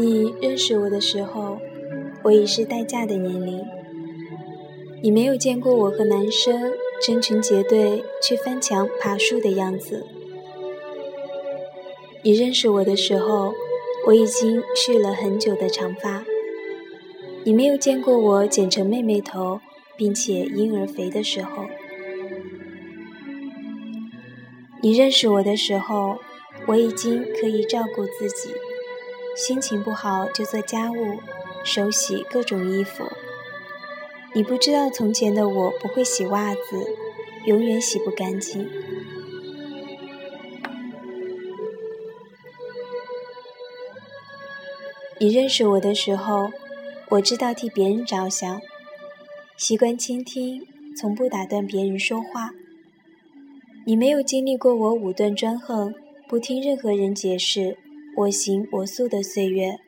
你认识我的时候，我已是待嫁的年龄。你没有见过我和男生成群结队去翻墙爬树的样子。你认识我的时候，我已经蓄了很久的长发。你没有见过我剪成妹妹头，并且婴儿肥的时候。你认识我的时候，我已经可以照顾自己。心情不好就做家务，手洗各种衣服。你不知道从前的我不会洗袜子，永远洗不干净。你认识我的时候，我知道替别人着想，习惯倾听，从不打断别人说话。你没有经历过我武断专横，不听任何人解释。我行我素的岁月。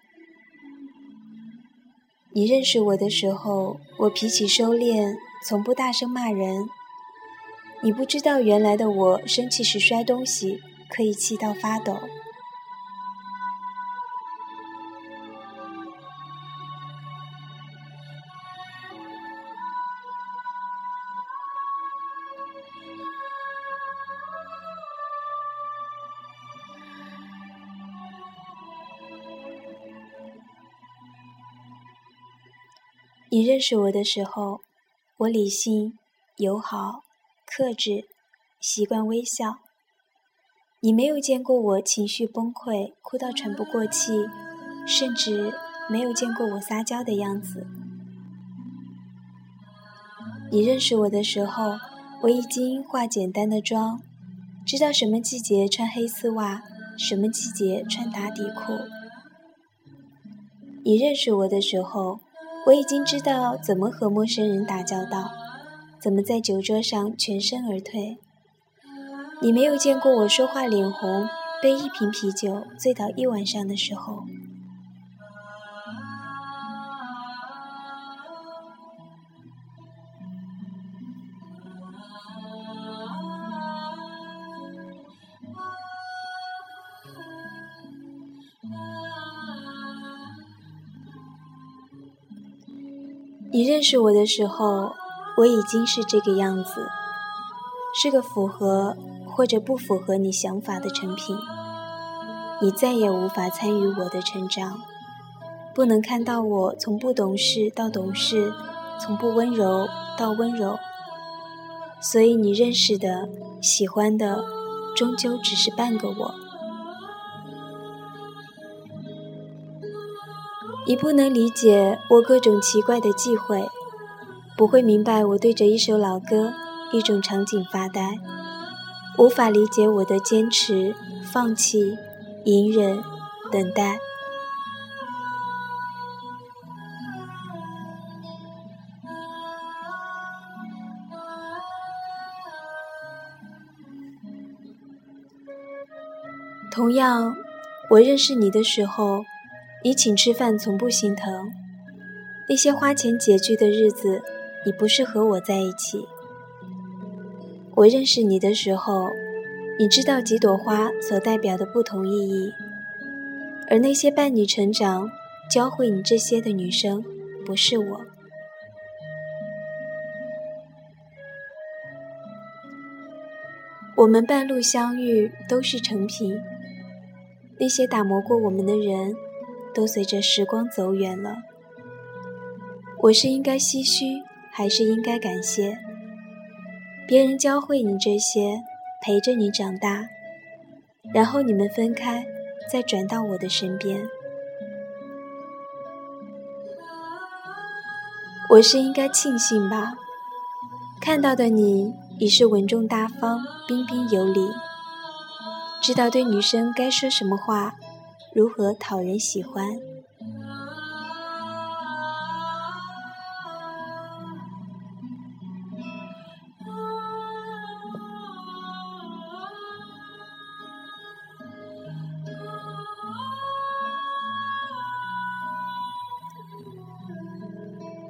你认识我的时候，我脾气收敛，从不大声骂人。你不知道原来的我，生气时摔东西，可以气到发抖。你认识我的时候，我理性、友好、克制，习惯微笑。你没有见过我情绪崩溃、哭到喘不过气，甚至没有见过我撒娇的样子。你认识我的时候，我已经化简单的妆，知道什么季节穿黑丝袜，什么季节穿打底裤。你认识我的时候。我已经知道怎么和陌生人打交道，怎么在酒桌上全身而退。你没有见过我说话脸红，被一瓶啤酒醉倒一晚上的时候。你认识我的时候，我已经是这个样子，是个符合或者不符合你想法的成品。你再也无法参与我的成长，不能看到我从不懂事到懂事，从不温柔到温柔。所以你认识的、喜欢的，终究只是半个我。你不能理解我各种奇怪的忌讳，不会明白我对着一首老歌、一种场景发呆，无法理解我的坚持、放弃、隐忍、等待。同样，我认识你的时候。你请吃饭从不心疼，那些花钱拮据的日子，你不是和我在一起。我认识你的时候，你知道几朵花所代表的不同意义，而那些伴你成长、教会你这些的女生，不是我。我们半路相遇都是成品，那些打磨过我们的人。都随着时光走远了。我是应该唏嘘，还是应该感谢？别人教会你这些，陪着你长大，然后你们分开，再转到我的身边。我是应该庆幸吧？看到的你已是稳重大方、彬彬有礼，知道对女生该说什么话。如何讨人喜欢？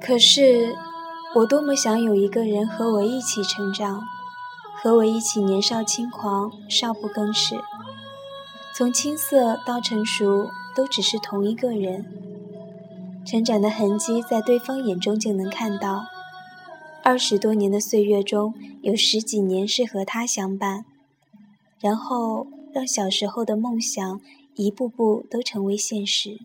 可是，我多么想有一个人和我一起成长，和我一起年少轻狂，少不更事。从青涩到成熟，都只是同一个人，成长的痕迹在对方眼中就能看到。二十多年的岁月中，有十几年是和他相伴，然后让小时候的梦想一步步都成为现实。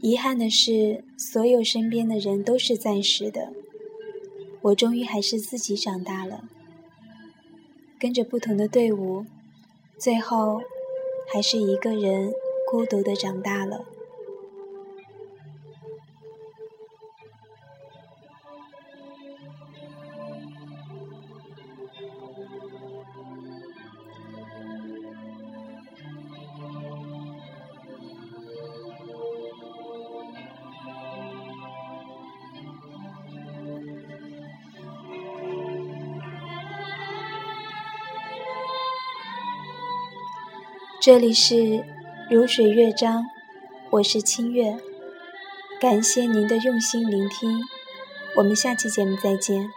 遗憾的是，所有身边的人都是暂时的。我终于还是自己长大了，跟着不同的队伍，最后还是一个人孤独的长大了。这里是如水乐章，我是清月，感谢您的用心聆听，我们下期节目再见。